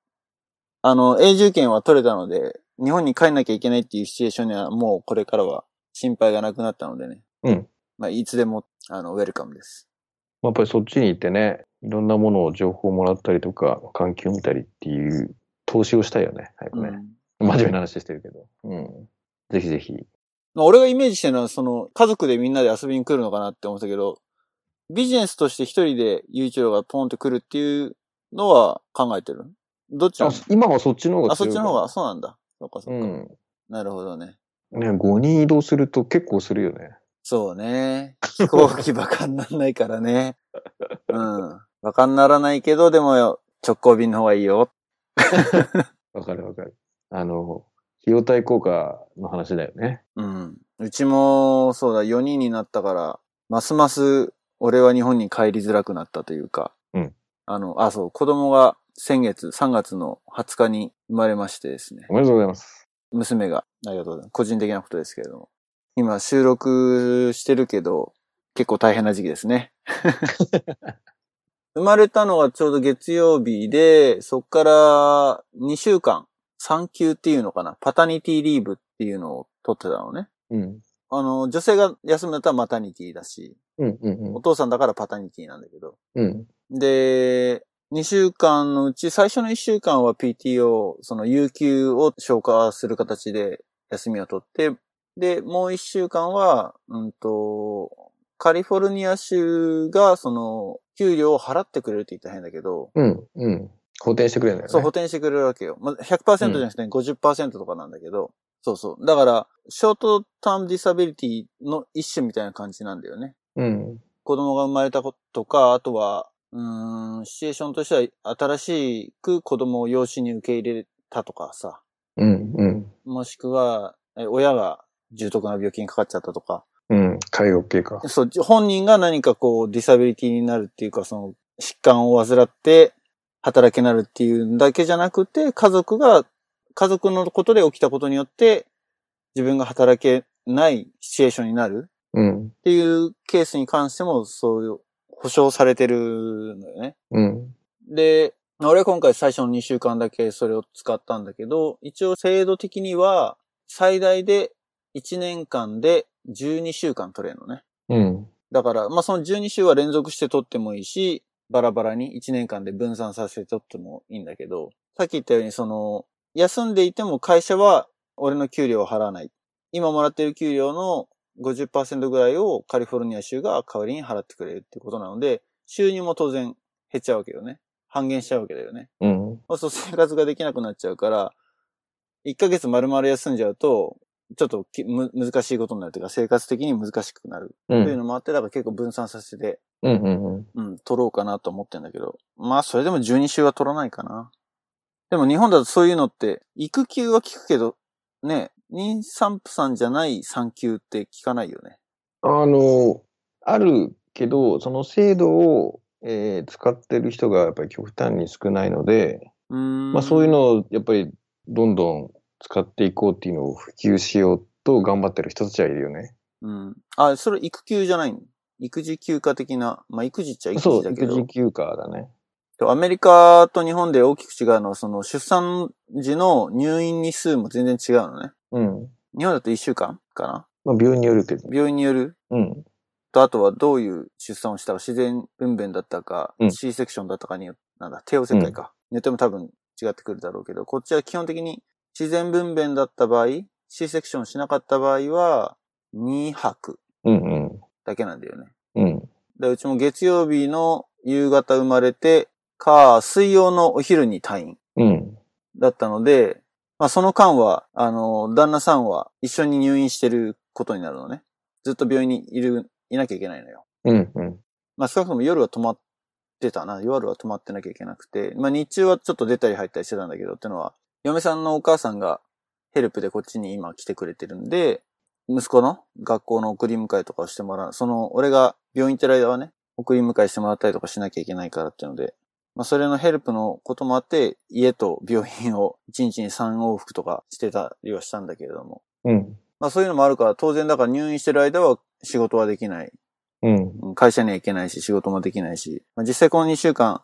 あの、永住権は取れたので、日本に帰んなきゃいけないっていうシチュエーションにはもうこれからは心配がなくなったのでね。うん。まあ、いつでも、あの、ウェルカムです。やっぱりそっちに行ってね、いろんなものを情報をもらったりとか、環境を見たりっていう投資をしたいよね、早くね。うん真面目な話してるけど。うん。ぜひぜひ。まあ俺がイメージしてるのは、その、家族でみんなで遊びに来るのかなって思ったけど、ビジネスとして一人でユイチロがポンと来るっていうのは考えてる？どっち今はそっちの方があ、そっちの方が、そうなんだ。そっかそっか。うん。なるほどね。ね、5人移動すると結構するよね。そうね。飛行機バカにならないからね。うん。バカにならないけど、でもよ直行便の方がいいよ。わかるわかる。あの、費用対効果の話だよね。うん。うちも、そうだ、4人になったから、ますます俺は日本に帰りづらくなったというか。うん。あの、あ、そう、子供が先月、3月の20日に生まれましてですね。おめでとうございます。娘が、ありがとうございます。個人的なことですけれども。今収録してるけど、結構大変な時期ですね。生まれたのがちょうど月曜日で、そっから2週間、産休っていうのかな、パタニティリーブっていうのを取ってたのね。うん。あの、女性が休むんだったらマタニティだし、うんうんお父さんだからパタニティなんだけど。うん。うん。で、2週間のうち最初の1週間は PTO、その有給を消化する形で休みを取って、で、もう1週間は、うんと、カリフォルニア州がその、給料を払ってくれるって言ったら変だけど、うん。うん。補填してくれるんだよね。そう、補填してくれるわけよ。まあ、100%じゃなくて50%とかなんだけど、そうそう。だから、ショートタームディサビリティの一種みたいな感じなんだよね。うん。子供が生まれたことか、あとは、うーん、シチュエーションとしては、新しく子供を養子に受け入れたとかさ、うん。うん。もしくは、え親が重篤な病気にかかっちゃったとか、うん。介護系か。そう、本人が何かこう、ディサビリティになるっていうか、その、疾患を患って、働けなるっていうだけじゃなくて、家族が、家族のことで起きたことによって、自分が働けないシチュエーションになるうん。っていうケースに関しても、そういう、保証されてるのよね。うん。で、俺は今回最初の2週間だけそれを使ったんだけど、一応制度的には、最大で1年間で12週間取れるのね。うん。だから、まあ、その12週は連続して取ってもいいし、バラバラに1年間で分散させて取ってもいいんだけど、さっき言ったように、その、休んでいても会社は俺の給料を払わない。今もらってる給料の50%ぐらいをカリフォルニア州が代わりに払ってくれるってことなので、収入も当然減っちゃうわけよね。半減しちゃうわけだよね。うん。そう生活ができなくなっちゃうから、1ヶ月丸々休んじゃうと、ちょっときむ難しいことになるというか、生活的に難しくなる。う。というんのもあって、だから結構分散させて、うん。うん。うん、取ろうかなと思ってんだけど。まあ、それでも12週は取らないかな。でも日本だとそういうのって、育休は聞くけど、ね、妊産婦さんじゃない産休って聞かないよね。あの、あるけど、その制度を、えー使ってる人がやっぱり極端に少ないので、うーん。まあそういうのをやっぱりどんどん使っていこうっていうのを普及しようと頑張ってる人たちはいるよね。うん。あ、それ育休じゃないの？育児休暇的な、まあ育児っちゃ育そう、児だけど。育児休暇だね。アメリカと日本で大きく違うのは、その出産時の入院日数も全然違うのね。うん。日本だと1週間かな？まあ病院によるけど。病院による？うん。と、あとはどういう出産をしたか、自然分娩だったか、うん C セクションだったかによって、なんだ、帝王切開か。によっても多分違ってくるだろうけど、こっちは基本的に自然分娩だった場合、C セクションしなかった場合は、2泊うんうん。だけなんだよね。うん。で、うちも月曜日の夕方生まれて、か、水曜のお昼に退院うん。だったので、まあその間は、あの、旦那さんは一緒に入院してることになるのね。ずっと病院にいる、いなきゃいけないのよ。うん。うん。まあ少なくとも夜は泊まってたな。夜は泊まってなきゃいけなくて。まあ日中はちょっと出たり入ったりしてたんだけど、ってのは、嫁さんのお母さんがヘルプでこっちに今来てくれてるんで、息子の学校の送り迎えとかをしてもらう。その、俺が病院行ってる間はね、送り迎えしてもらったりとかしなきゃいけないからっていうので、まあそれのヘルプのこともあって、家と病院を1日に3往復とかしてたりはしたんだけれども。うん。まあそういうのもあるから、当然だから入院してる間は仕事はできない。うん。うん会社には行けないし、仕事もできないし、まあ、実際この2週間、ね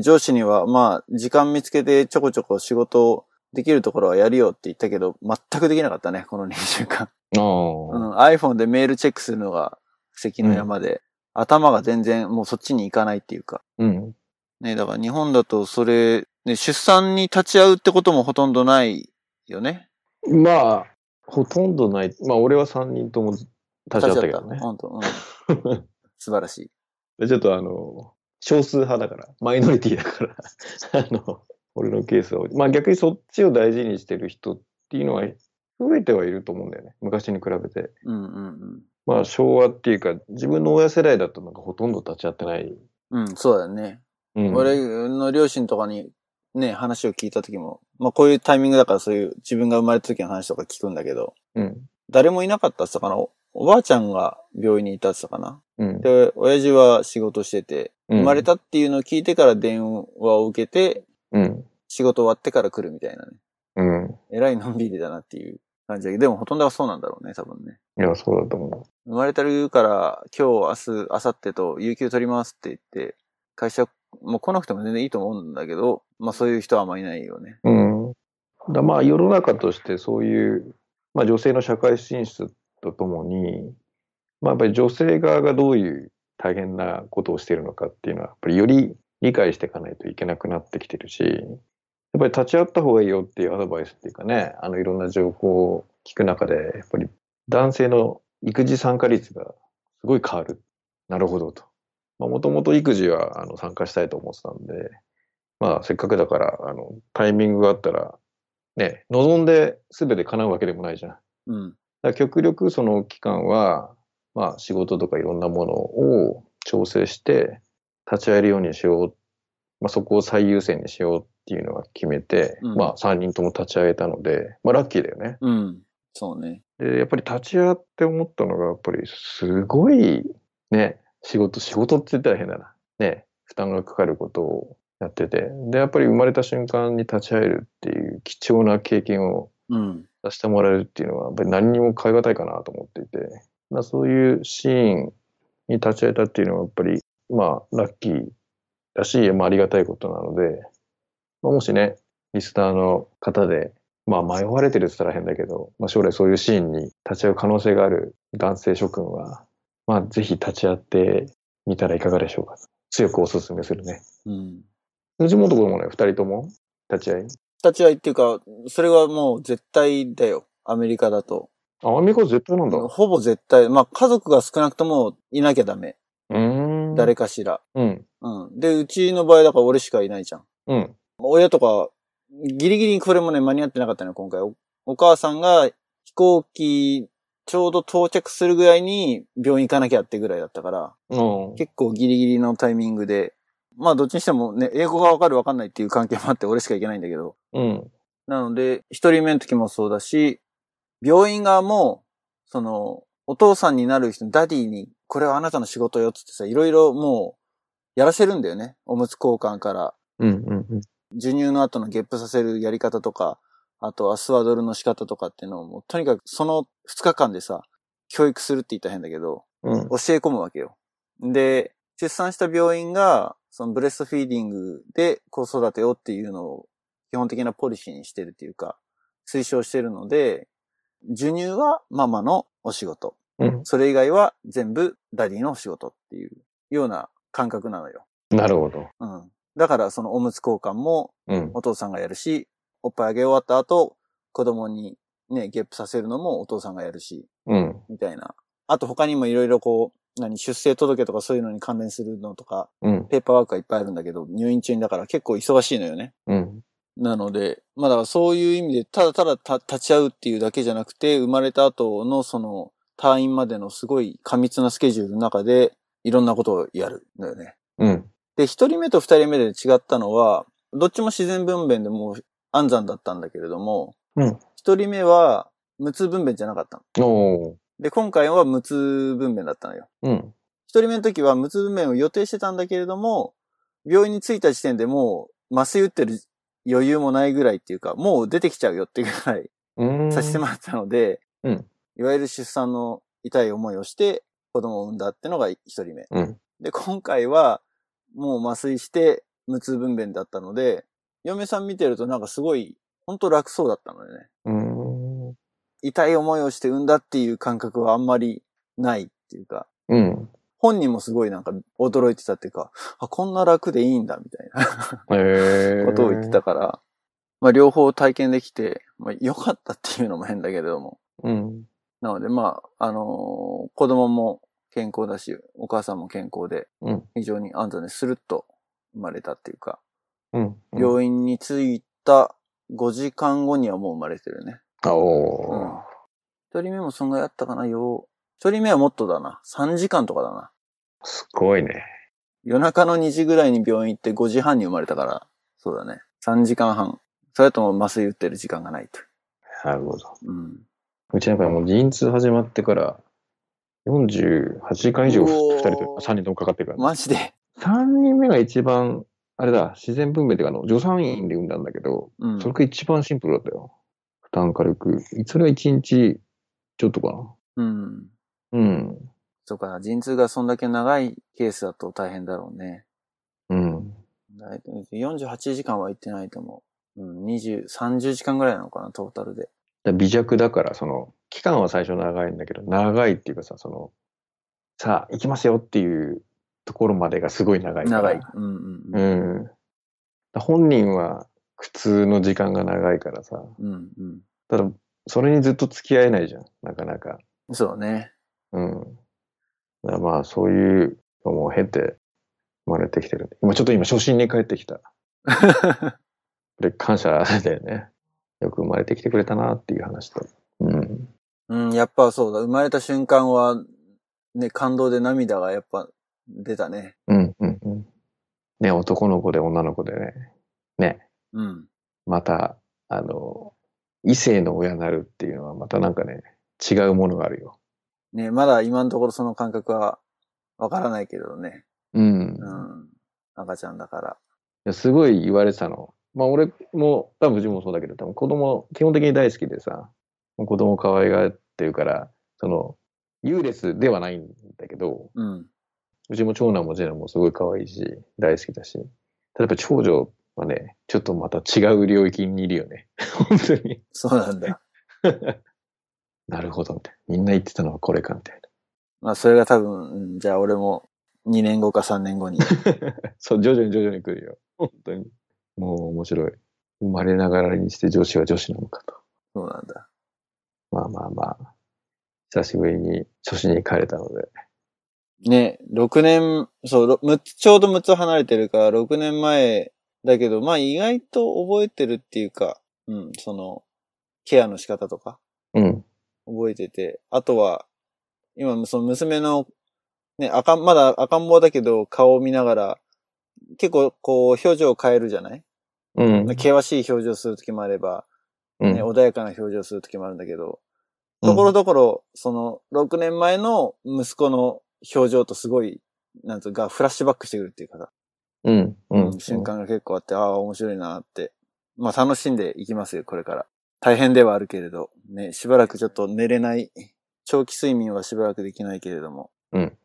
上司には、まあ、時間見つけてちょこちょこ仕事できるところはやるよって言ったけど、全くできなかったね、この2週間。うん、iPhone でメールチェックするのが関の山で、頭が全然もうそっちに行かないっていうか。うん。ね、だから日本だとそれ、ね、出産に立ち会うってこともほとんどないよね。まあ、ほとんどない。まあ、俺は3人とも立ち会ったけどね。本当、うん。素晴らしい。でちょっとあの、少数派だから、マイノリティだから、あの、俺のケースは、まあ逆にそっちを大事にしてる人っていうのは増えてはいると思うんだよね。昔に比べて。うんうんまあ昭和っていうか、自分の親世代だとなんかほとんど立ち会ってない。うん。うん、そうだよね。うん、俺の両親とかにね、話を聞いた時も、まあこういうタイミングだからそういう自分が生まれた時の話とか聞くんだけど、うん。誰もいなかったって言ったかなおおばあちゃんが病院にいたってたかなうん。で、親父は仕事してて、うん生まれたっていうのを聞いてから電話を受けて、うん。仕事終わってから来るみたいなね。うん。えらいのんびりだなっていう感じだけど、でもほとんどはそうなんだろうね、多分ね。いや、そうだと思生まれたるから今日、明日、明後日と有給取りますって言って、会社、もう来なくても全然いいと思うんだけど、まあそういう人はあんまいないよね。う。うん。だまあ世の中としてそういう、まあ女性の社会進出っとともに、まあやっぱり女性側がどういう大変なことをしているのかっていうのは、やっぱりより理解していかないといけなくなってきてるし、やっぱり立ち会った方がいいよっていうアドバイスっていうかね、あのいろんな情報を聞く中で、やっぱり男性の育児参加率がすごい変わる。なるほどと。もともと育児はあの参加したいと思ってたんで、まあせっかくだから、あの、タイミングがあったら、ね、望んで全て叶うわけでもないじゃん。うん。ら極力その期間は、まあ仕事とかいろんなものを調整して立ち会えるようにしよう。まあそこを最優先にしようっていうのは決めて、うんまあ3人とも立ち会えたので、まあラッキーだよね。うん。そうね。で、やっぱり立ち会って思ったのが、やっぱりすごいね、仕事、仕事って言ったら変だな。ね、負担がかかることをやってて。で、やっぱり生まれた瞬間に立ち会えるっていう貴重な経験をうん。させてもらえるっていうのは、やっぱり何にも変え難いかなと思っていて。まあ、そういうシーンに立ち会えたっていうのは、やっぱり、まあ、ラッキーだし、まあ、ありがたいことなので、まあ、もしね、リスナーの方で、まあ、迷われてるって言ったら変だけど、まあ、将来そういうシーンに立ち会う可能性がある男性諸君は、まあ、ぜひ立ち会ってみたらいかがでしょうか。強くお勧めするね。うん。藤本君もね、二人とも立ち会い立ち会いっていうか、それはもう絶対だよ。アメリカだと。あ、アメリカ絶対なんだ。うほぼ絶対。まあ、家族が少なくともいなきゃダメ。ーん。誰かしら。うん。うん。で、うちの場合だから俺しかいないじゃん。うん。親とか、ギリギリにこれもね、間に合ってなかったのよ、今回。おお母さんが飛行機、ちょうど到着するぐらいに病院行かなきゃってぐらいだったから、うん。結構ギリギリのタイミングで、まあどっちにしてもね、英語がわかるわかんないっていう関係もあって俺しか行けないんだけど。うん。なので、一人目の時もそうだし、病院側も、その、お父さんになる人、 daddy に、これはあなたの仕事よっつってさ、いろいろもう、やらせるんだよね。おむつ交換から、うん。うん。うん。授乳の後のゲップさせるやり方とか、あとは swaddle の仕方とかっていうのをもう、とにかくその2日間でさ、教育するって言ったら変だけど、うん。教え込むわけよ。で、出産した病院が、その breastfeeding で子育てをっていうのを基本的なポリシーにしてるっていうか、推奨してるので、授乳はママのお仕事。うん。それ以外は全部 daddy のお仕事っていうような感覚なのよ。なるほど。うん。だからそのおむつ交換もうん。お父さんがやるし、おっぱいあげ終わった後、子供にね、ゲップさせるのもお父さんがやるし、うん。みたいな。あと他にもいろいろこう、何、出生届とかそういうのに関連するのとか、うん。ペーパーワークがいっぱいあるんだけど、入院中にだから結構忙しいのよね。うん。なので、まあだからそういう意味で、ただただた立ち会うっていうだけじゃなくて、生まれた後のその退院までのすごい過密なスケジュールの中で、いろんなことをやるんだよね。うん。で、一人目と二人目で違ったのは、どっちも自然分娩でもう安産だったんだけれども、うん一人目は無痛分娩じゃなかったの。おー。で、今回は無痛分娩だったのよ。うん。一人目の時は無痛分娩を予定してたんだけれども、病院に着いた時点でもう麻酔打ってる余裕もないぐらいっていうか、もう出てきちゃうよっていうぐらいうん。させてもらったので、うんいわゆる出産の痛い思いをして子供を産んだってのが一人目。うん。で、今回はもう麻酔して無痛分娩だったので、嫁さん見てるとなんかすごい、ほんと楽そうだったのよね。うん。痛い思いをして産んだっていう感覚はあんまりないっていうか、うん。本人もすごいなんか驚いてたっていうか、あ、こんな楽でいいんだみたいな。ことを言ってたから、まあ両方体験できて、まあ良かったっていうのも変だけれども。うん。なのでまあ、あのー子供も健康だし、お母さんも健康で、うん。非常に安全でスルッと生まれたっていうか、うん。病院に着いた5時間後にはもう生まれてるね。あ、うんおー。。一人目もそんぐらいあったかな、よう。一人目はもっとだな。3時間とかだな。すごいね。夜中の2時ぐらいに病院行って5時半に生まれたから、そうだね。3時間半。それとも麻酔打ってる時間がないと。なるほど。うん。うちなんかもう陣痛始まってから、48時間以上うおー2人と、3人ともかかってるから、ね。マジで？3人目が一番、あれだ、自然分娩っていうか、あの、助産院で産んだんだけど、うんそれが一番シンプルだったよ。負担軽く。それは1日ちょっとかな。うん。うん。そうか、陣痛がそんだけ長いケースだと大変だろうね。うん。だいたい48時間は行ってないと思う。うん、20、30時間ぐらいなのかな、トータルで。だ微弱だから、その、期間は最初長いんだけど、長いっていうかさ、その、さあ、行きますよっていうところまでがすごい長いから。長い。うんうんううん。本人は苦痛の時間が長いからさ、うんうん。ただ、それにずっと付き合えないじゃん、なかなか。そうね。うん。まあ、そういうのも経て生まれてきてる。今、ちょっと今、初心に帰ってきた。で、感謝だよね。よく生まれてきてくれたなっていう話と。うん。うん、やっぱそうだ。生まれた瞬間は、ね、感動で涙がやっぱ出たね。うん、うん、うん。ね、男の子で女の子でね。ね、うん。また、あの、異性の親になるっていうのはまたなんかね、違うものがあるよ。ね、まだ今のところその感覚はわからないけれどね。うん。いうん。赤ちゃんだから。やすごい言われてたの。まあ俺も、多分自分もそうだけど、多分子供、基本的に大好きでさ、子供可愛がってるから、その、優劣ではないんだけど、うん。うちも長男も次男もすごい可愛いし、大好きだし。ただやっぱ長女はね、ちょっとまた違う領域にいるよね。本当に。そうなんだ。なるほど、みたいな。みんな言ってたのはこれか、みたいまあそれが多分、うんじゃあ俺も2年後か3年後に。な。そう、徐々に徐々に来るよ。本当に。もう面白い。生まれながらにして女子は女子なのかと。そうなんだ。まあまあまあ。久しぶりに初心に帰れたので。ね、6年、そう、ろ6つ、ちょうど6つ離れてるから6年前だけど、まあ意外と覚えてるっていうか、うん、その、ケアの仕方とかうん。覚えてて、あとは、今、その娘の、ね、赤ん、まだ赤ん坊だけど顔を見ながら、結構こう表情を変えるじゃない？うん。険しい表情するときもあれば、うんね、穏やかな表情するときもあるんだけど、ところどころ、その、6年前の息子の表情とすごい、なんつうか、フラッシュバックしてくるっていうかさ、うん。うん。うん瞬間が結構あって、ああ、面白いなって。まあ楽しんでいきますよ、これから。大変ではあるけれど、ね、しばらくちょっと寝れない、長期睡眠はしばらくできないけれども。うん。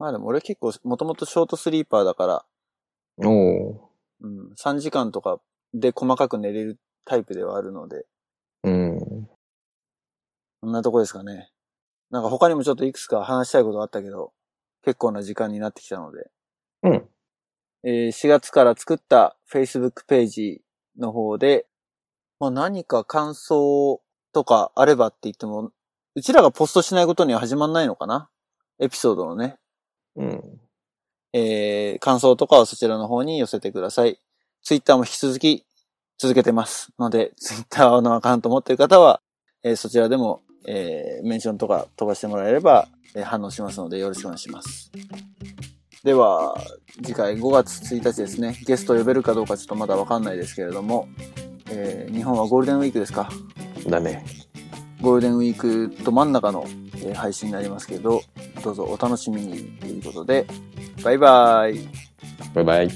まあでも俺結構、もともとショートスリーパーだから、おおうん、3時間とかで細かく寝れるタイプではあるので、ー。うん。こんなとこですかね。なんか他にもちょっといくつか話したいことあったけど、結構な時間になってきたので、うん。えー4月から作った Facebook ページの方で、まあ何か感想とかあればって言っても、うちらがポストしないことには始まんないのかな？エピソードのね。うん。えー感想とかはそちらの方に寄せてください。Twitter も引き続き続けてます。ので、Twitter のアカウント持ってる方は、えーそちらでも、えーメンションとか飛ばしてもらえれば、えー反応しますのでよろしくお願いします。では、次回5月1日ですね。ゲスト呼べるかどうかちょっとまだわかんないですけれども、えー、日本はゴールデンウィークですか？だね。ゴールデンウィークと真ん中の、え、配信になりますけどどうぞお楽しみにということでバイバイ。バイバイ。